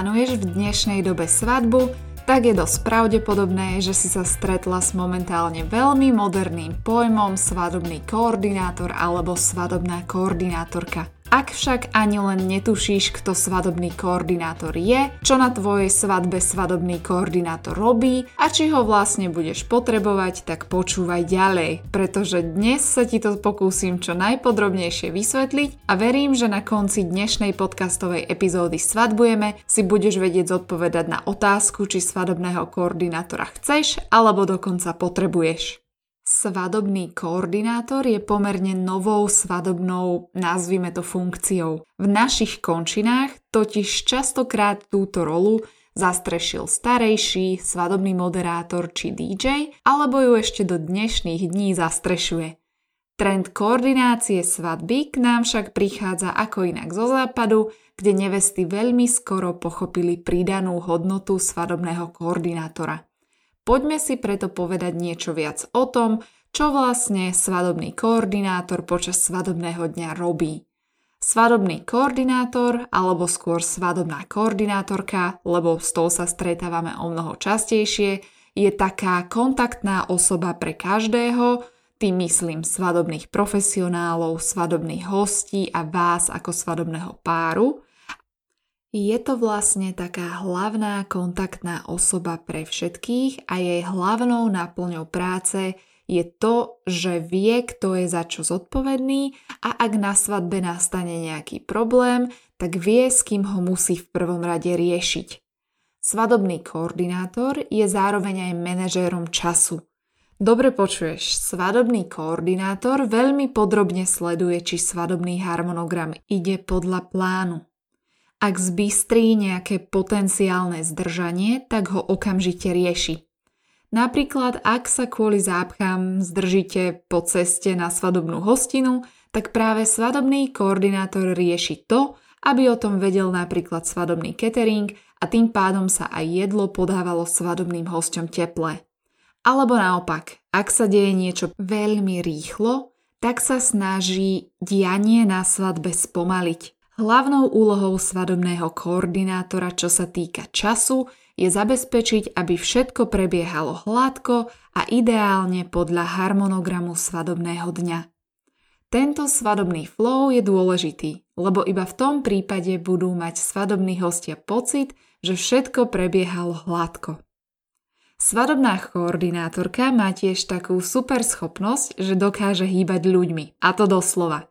plánuješ v dnešnej dobe svadbu, tak je dosť pravdepodobné, že si sa stretla s momentálne veľmi moderným pojmom svadobný koordinátor alebo svadobná koordinátorka. Ak však ani len netušíš, kto svadobný koordinátor je, čo na tvojej svadbe svadobný koordinátor robí a či ho vlastne budeš potrebovať, tak počúvaj ďalej, pretože dnes sa ti to pokúsim čo najpodrobnejšie vysvetliť a verím, že na konci dnešnej podcastovej epizódy Svadbujeme si budeš vedieť zodpovedať na otázku, či svadobného koordinátora chceš alebo dokonca potrebuješ. Svadobný koordinátor je pomerne novou svadobnou, nazvime to funkciou. V našich končinách totiž častokrát túto rolu zastrešil starejší svadobný moderátor či DJ, alebo ju ešte do dnešných dní zastrešuje. Trend koordinácie svadby k nám však prichádza ako inak zo západu, kde nevesty veľmi skoro pochopili pridanú hodnotu svadobného koordinátora. Poďme si preto povedať niečo viac o tom, čo vlastne svadobný koordinátor počas svadobného dňa robí. Svadobný koordinátor, alebo skôr svadobná koordinátorka, lebo s tou sa stretávame o mnoho častejšie, je taká kontaktná osoba pre každého, tým myslím svadobných profesionálov, svadobných hostí a vás ako svadobného páru, je to vlastne taká hlavná kontaktná osoba pre všetkých a jej hlavnou náplňou práce je to, že vie, kto je za čo zodpovedný a ak na svadbe nastane nejaký problém, tak vie, s kým ho musí v prvom rade riešiť. Svadobný koordinátor je zároveň aj manažérom času. Dobre počuješ, svadobný koordinátor veľmi podrobne sleduje, či svadobný harmonogram ide podľa plánu. Ak zbystrí nejaké potenciálne zdržanie, tak ho okamžite rieši. Napríklad, ak sa kvôli zápchám zdržíte po ceste na svadobnú hostinu, tak práve svadobný koordinátor rieši to, aby o tom vedel napríklad svadobný catering a tým pádom sa aj jedlo podávalo svadobným hosťom teple. Alebo naopak, ak sa deje niečo veľmi rýchlo, tak sa snaží dianie na svadbe spomaliť. Hlavnou úlohou svadobného koordinátora, čo sa týka času, je zabezpečiť, aby všetko prebiehalo hladko a ideálne podľa harmonogramu svadobného dňa. Tento svadobný flow je dôležitý, lebo iba v tom prípade budú mať svadobní hostia pocit, že všetko prebiehalo hladko. Svadobná koordinátorka má tiež takú super schopnosť, že dokáže hýbať ľuďmi, a to doslova.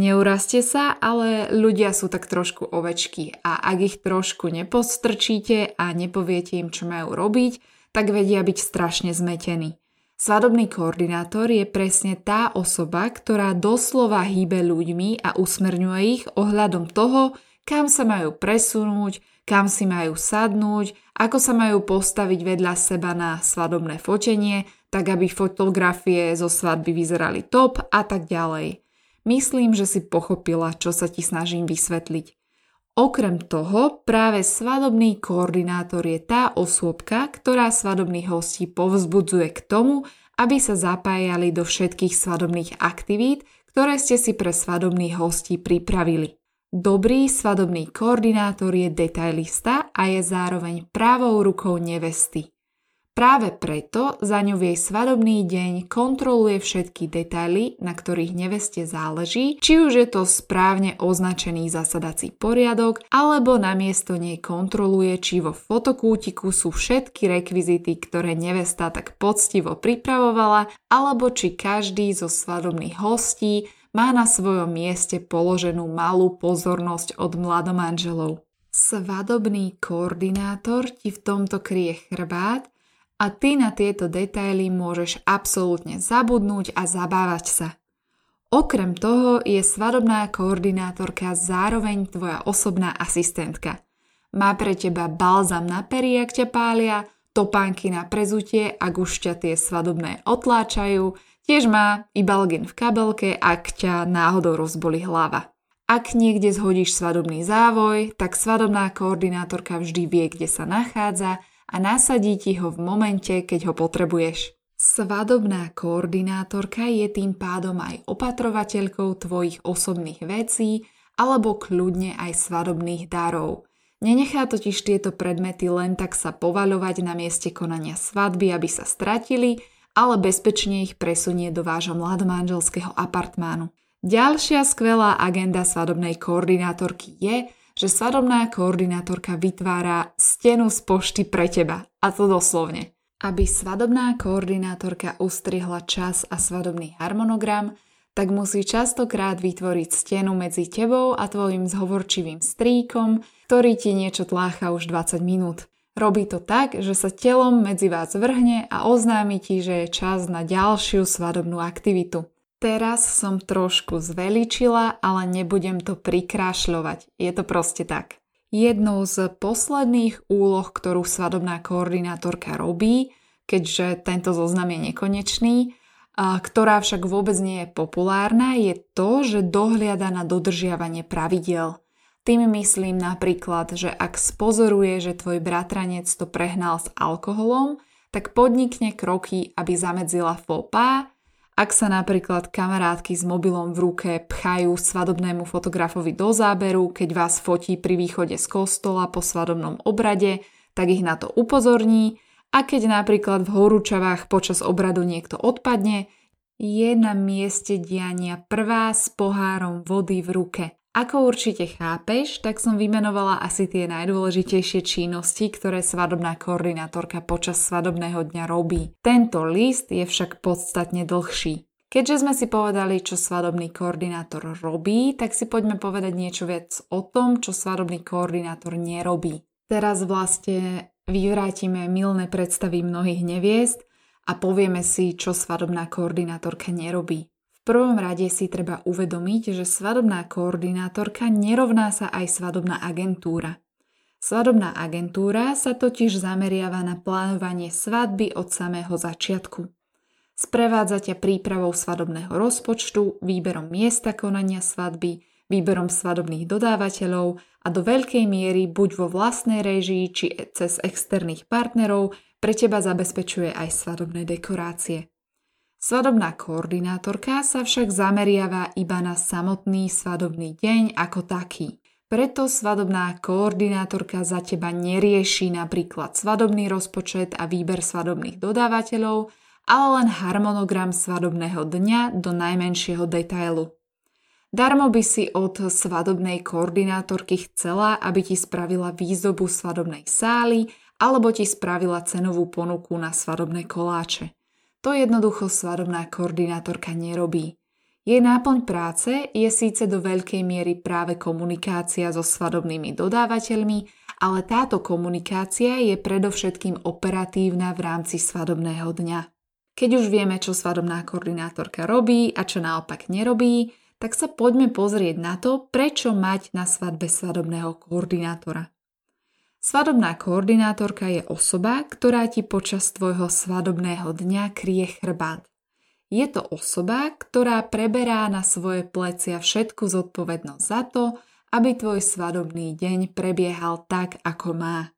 Neuraste sa, ale ľudia sú tak trošku ovečky a ak ich trošku nepostrčíte a nepoviete im, čo majú robiť, tak vedia byť strašne zmetení. Svadobný koordinátor je presne tá osoba, ktorá doslova hýbe ľuďmi a usmerňuje ich ohľadom toho, kam sa majú presunúť, kam si majú sadnúť, ako sa majú postaviť vedľa seba na svadobné fotenie, tak aby fotografie zo svadby vyzerali top a tak ďalej. Myslím, že si pochopila, čo sa ti snažím vysvetliť. Okrem toho, práve svadobný koordinátor je tá osôbka, ktorá svadobných hostí povzbudzuje k tomu, aby sa zapájali do všetkých svadobných aktivít, ktoré ste si pre svadobných hostí pripravili. Dobrý svadobný koordinátor je detailista a je zároveň pravou rukou nevesty. Práve preto za ňu v jej svadobný deň kontroluje všetky detaily, na ktorých neveste záleží, či už je to správne označený zasadací poriadok, alebo namiesto nej kontroluje, či vo fotokútiku sú všetky rekvizity, ktoré nevesta tak poctivo pripravovala, alebo či každý zo svadobných hostí má na svojom mieste položenú malú pozornosť od mladomanželov. Svadobný koordinátor ti v tomto kryje chrbát a ty na tieto detaily môžeš absolútne zabudnúť a zabávať sa. Okrem toho je svadobná koordinátorka zároveň tvoja osobná asistentka. Má pre teba balzam na pery, ak ťa pália, topánky na prezutie, ak už ťa tie svadobné otláčajú, tiež má i balgin v kabelke, ak ťa náhodou rozboli hlava. Ak niekde zhodíš svadobný závoj, tak svadobná koordinátorka vždy vie, kde sa nachádza a nasadí ti ho v momente, keď ho potrebuješ. Svadobná koordinátorka je tým pádom aj opatrovateľkou tvojich osobných vecí alebo kľudne aj svadobných darov. Nenechá totiž tieto predmety len tak sa povaľovať na mieste konania svadby, aby sa stratili, ale bezpečne ich presunie do vášho mladomanželského apartmánu. Ďalšia skvelá agenda svadobnej koordinátorky je, že svadobná koordinátorka vytvára stenu z pošty pre teba. A to doslovne. Aby svadobná koordinátorka ustrihla čas a svadobný harmonogram, tak musí častokrát vytvoriť stenu medzi tebou a tvojim zhovorčivým strýkom, ktorý ti niečo tlácha už 20 minút. Robí to tak, že sa telom medzi vás vrhne a oznámi ti, že je čas na ďalšiu svadobnú aktivitu. Teraz som trošku zveličila, ale nebudem to prikrášľovať. Je to proste tak. Jednou z posledných úloh, ktorú svadobná koordinátorka robí, keďže tento zoznam je nekonečný, ktorá však vôbec nie je populárna, je to, že dohliada na dodržiavanie pravidel. Tým myslím napríklad, že ak spozoruje, že tvoj bratranec to prehnal s alkoholom, tak podnikne kroky, aby zamedzila faux ak sa napríklad kamarátky s mobilom v ruke pchajú svadobnému fotografovi do záberu, keď vás fotí pri východe z kostola po svadobnom obrade, tak ich na to upozorní a keď napríklad v horúčavách počas obradu niekto odpadne, je na mieste diania prvá s pohárom vody v ruke. Ako určite chápeš, tak som vymenovala asi tie najdôležitejšie činnosti, ktoré svadobná koordinátorka počas svadobného dňa robí. Tento list je však podstatne dlhší. Keďže sme si povedali, čo svadobný koordinátor robí, tak si poďme povedať niečo viac o tom, čo svadobný koordinátor nerobí. Teraz vlastne vyvrátime milné predstavy mnohých neviest a povieme si, čo svadobná koordinátorka nerobí prvom rade si treba uvedomiť, že svadobná koordinátorka nerovná sa aj svadobná agentúra. Svadobná agentúra sa totiž zameriava na plánovanie svadby od samého začiatku. Sprevádza ťa prípravou svadobného rozpočtu, výberom miesta konania svadby, výberom svadobných dodávateľov a do veľkej miery buď vo vlastnej režii či cez externých partnerov pre teba zabezpečuje aj svadobné dekorácie. Svadobná koordinátorka sa však zameriava iba na samotný svadobný deň ako taký. Preto svadobná koordinátorka za teba nerieši napríklad svadobný rozpočet a výber svadobných dodávateľov, ale len harmonogram svadobného dňa do najmenšieho detailu. Darmo by si od svadobnej koordinátorky chcela, aby ti spravila výzdobu svadobnej sály alebo ti spravila cenovú ponuku na svadobné koláče. To jednoducho svadobná koordinátorka nerobí. Jej náplň práce je síce do veľkej miery práve komunikácia so svadobnými dodávateľmi, ale táto komunikácia je predovšetkým operatívna v rámci svadobného dňa. Keď už vieme, čo svadobná koordinátorka robí a čo naopak nerobí, tak sa poďme pozrieť na to, prečo mať na svadbe svadobného koordinátora. Svadobná koordinátorka je osoba, ktorá ti počas tvojho svadobného dňa kryje chrbát. Je to osoba, ktorá preberá na svoje plecia všetku zodpovednosť za to, aby tvoj svadobný deň prebiehal tak, ako má.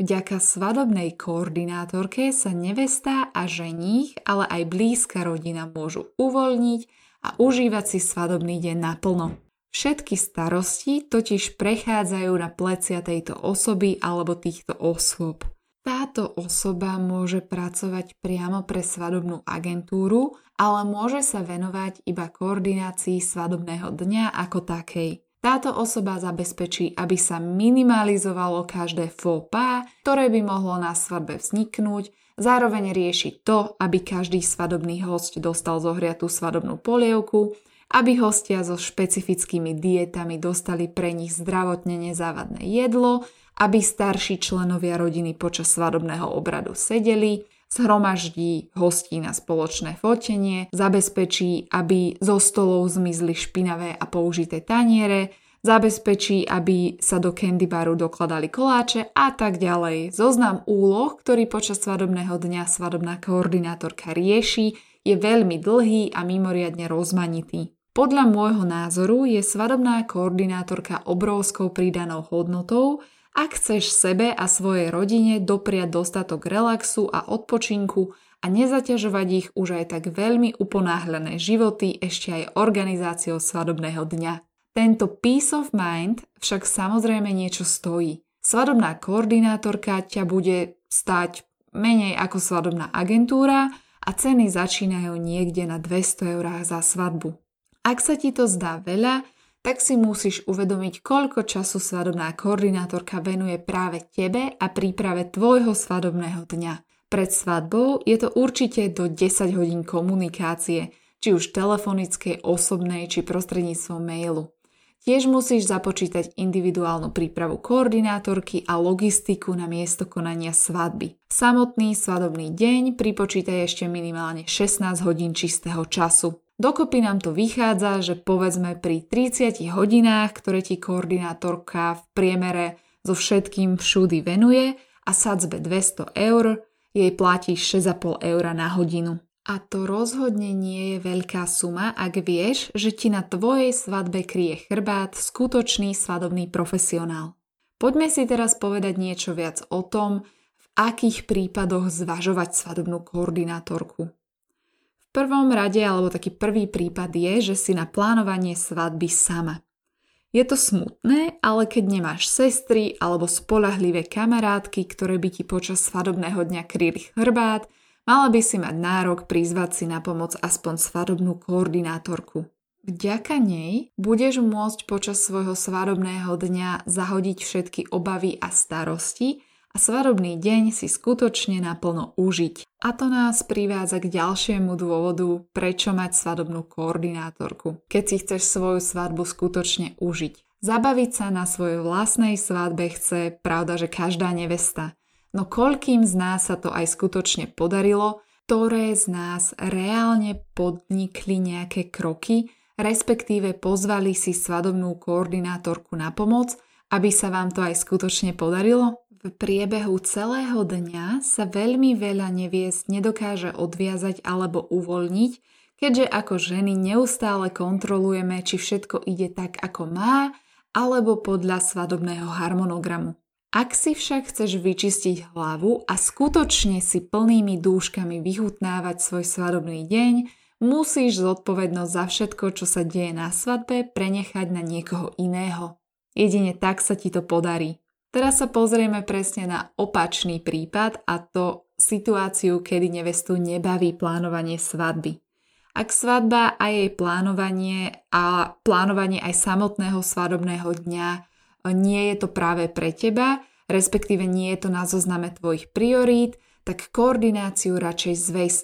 Vďaka svadobnej koordinátorke sa nevesta a ženích, ale aj blízka rodina môžu uvoľniť a užívať si svadobný deň naplno. Všetky starosti totiž prechádzajú na plecia tejto osoby alebo týchto osôb. Táto osoba môže pracovať priamo pre svadobnú agentúru, ale môže sa venovať iba koordinácii svadobného dňa ako takej. Táto osoba zabezpečí, aby sa minimalizovalo každé faux pas, ktoré by mohlo na svadbe vzniknúť, zároveň rieši to, aby každý svadobný host dostal zohriatú svadobnú polievku, aby hostia so špecifickými dietami dostali pre nich zdravotne nezávadné jedlo, aby starší členovia rodiny počas svadobného obradu sedeli, zhromaždí hostí na spoločné fotenie, zabezpečí, aby zo stolov zmizli špinavé a použité taniere, zabezpečí, aby sa do candy baru dokladali koláče a tak ďalej. Zoznam úloh, ktorý počas svadobného dňa svadobná koordinátorka rieši, je veľmi dlhý a mimoriadne rozmanitý. Podľa môjho názoru je svadobná koordinátorka obrovskou pridanou hodnotou, ak chceš sebe a svojej rodine dopriať dostatok relaxu a odpočinku a nezaťažovať ich už aj tak veľmi uponáhľané životy ešte aj organizáciou svadobného dňa. Tento peace of mind však samozrejme niečo stojí. Svadobná koordinátorka ťa bude stať menej ako svadobná agentúra a ceny začínajú niekde na 200 eurách za svadbu. Ak sa ti to zdá veľa, tak si musíš uvedomiť, koľko času svadobná koordinátorka venuje práve tebe a príprave tvojho svadobného dňa. Pred svadbou je to určite do 10 hodín komunikácie, či už telefonickej, osobnej, či prostredníctvom mailu. Tiež musíš započítať individuálnu prípravu koordinátorky a logistiku na miesto konania svadby. Samotný svadobný deň pripočítaj ešte minimálne 16 hodín čistého času. Dokopy nám to vychádza, že povedzme pri 30 hodinách, ktoré ti koordinátorka v priemere so všetkým všudy venuje a sadzbe 200 eur, jej platíš 6,5 eur na hodinu. A to rozhodne nie je veľká suma, ak vieš, že ti na tvojej svadbe kryje chrbát skutočný svadobný profesionál. Poďme si teraz povedať niečo viac o tom, v akých prípadoch zvažovať svadobnú koordinátorku. Prvom rade, alebo taký prvý prípad je, že si na plánovanie svadby sama. Je to smutné, ale keď nemáš sestry alebo spolahlivé kamarátky, ktoré by ti počas svadobného dňa kryli chrbát, Mala by si mať nárok prizvať si na pomoc aspoň svadobnú koordinátorku. Vďaka nej budeš môcť počas svojho svadobného dňa zahodiť všetky obavy a starosti a svadobný deň si skutočne naplno užiť. A to nás privádza k ďalšiemu dôvodu, prečo mať svadobnú koordinátorku, keď si chceš svoju svadbu skutočne užiť. Zabaviť sa na svojej vlastnej svadbe chce, pravda, že každá nevesta. No koľkým z nás sa to aj skutočne podarilo, ktoré z nás reálne podnikli nejaké kroky, respektíve pozvali si svadobnú koordinátorku na pomoc, aby sa vám to aj skutočne podarilo? V priebehu celého dňa sa veľmi veľa neviesť nedokáže odviazať alebo uvoľniť, keďže ako ženy neustále kontrolujeme, či všetko ide tak, ako má, alebo podľa svadobného harmonogramu. Ak si však chceš vyčistiť hlavu a skutočne si plnými dúškami vyhutnávať svoj svadobný deň, musíš zodpovednosť za všetko, čo sa deje na svadbe, prenechať na niekoho iného. Jedine tak sa ti to podarí. Teraz sa pozrieme presne na opačný prípad a to situáciu, kedy nevestu nebaví plánovanie svadby. Ak svadba a jej plánovanie a plánovanie aj samotného svadobného dňa nie je to práve pre teba, respektíve nie je to na zozname tvojich priorít, tak koordináciu radšej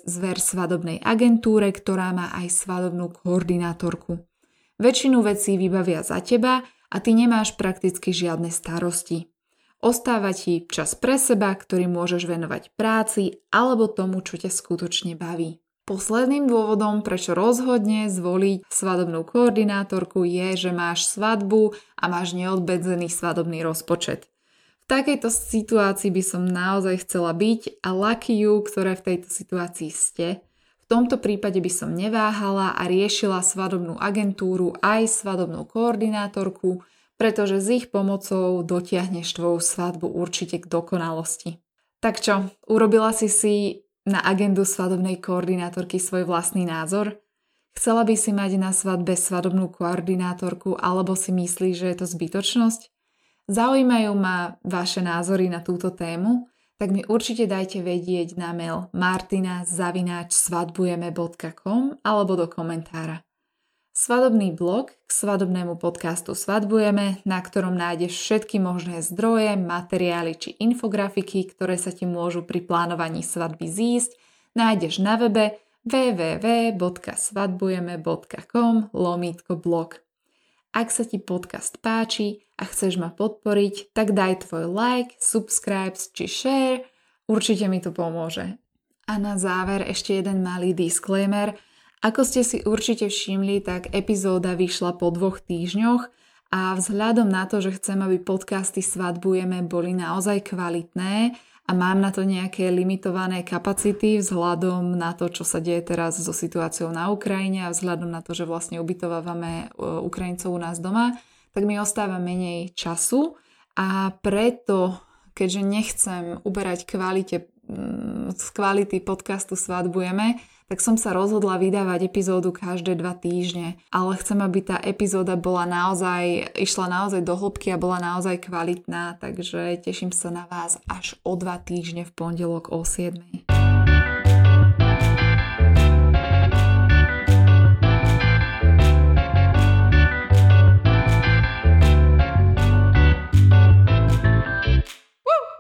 zver svadobnej agentúre, ktorá má aj svadobnú koordinátorku. Väčšinu vecí vybavia za teba a ty nemáš prakticky žiadne starosti. Ostáva ti čas pre seba, ktorý môžeš venovať práci alebo tomu, čo ťa skutočne baví. Posledným dôvodom, prečo rozhodne zvoliť svadobnú koordinátorku je, že máš svadbu a máš neodbedzený svadobný rozpočet. V takejto situácii by som naozaj chcela byť a lucky you, ktoré v tejto situácii ste. V tomto prípade by som neváhala a riešila svadobnú agentúru aj svadobnú koordinátorku, pretože s ich pomocou dotiahneš tvoju svadbu určite k dokonalosti. Tak čo, urobila si si na agendu svadobnej koordinátorky svoj vlastný názor? Chcela by si mať na svadbe svadobnú koordinátorku alebo si myslíš, že je to zbytočnosť? Zaujímajú ma vaše názory na túto tému? Tak mi určite dajte vedieť na mail martina.svadbujeme.com alebo do komentára. Svadobný blog k svadobnému podcastu Svadbujeme, na ktorom nájdeš všetky možné zdroje, materiály či infografiky, ktoré sa ti môžu pri plánovaní svadby zísť, nájdeš na webe www.svadbujeme.com lomitko blog. Ak sa ti podcast páči a chceš ma podporiť, tak daj tvoj like, subscribe či share, určite mi to pomôže. A na záver ešte jeden malý disclaimer – ako ste si určite všimli, tak epizóda vyšla po dvoch týždňoch a vzhľadom na to, že chcem, aby podcasty Svadbujeme boli naozaj kvalitné a mám na to nejaké limitované kapacity vzhľadom na to, čo sa deje teraz so situáciou na Ukrajine a vzhľadom na to, že vlastne ubytovávame e, Ukrajincov u nás doma, tak mi ostáva menej času. A preto, keďže nechcem uberať kvalite z kvality podcastu Svadbujeme, tak som sa rozhodla vydávať epizódu každé dva týždne. Ale chcem, aby tá epizóda bola naozaj, išla naozaj do hĺbky a bola naozaj kvalitná, takže teším sa na vás až o dva týždne v pondelok o 7.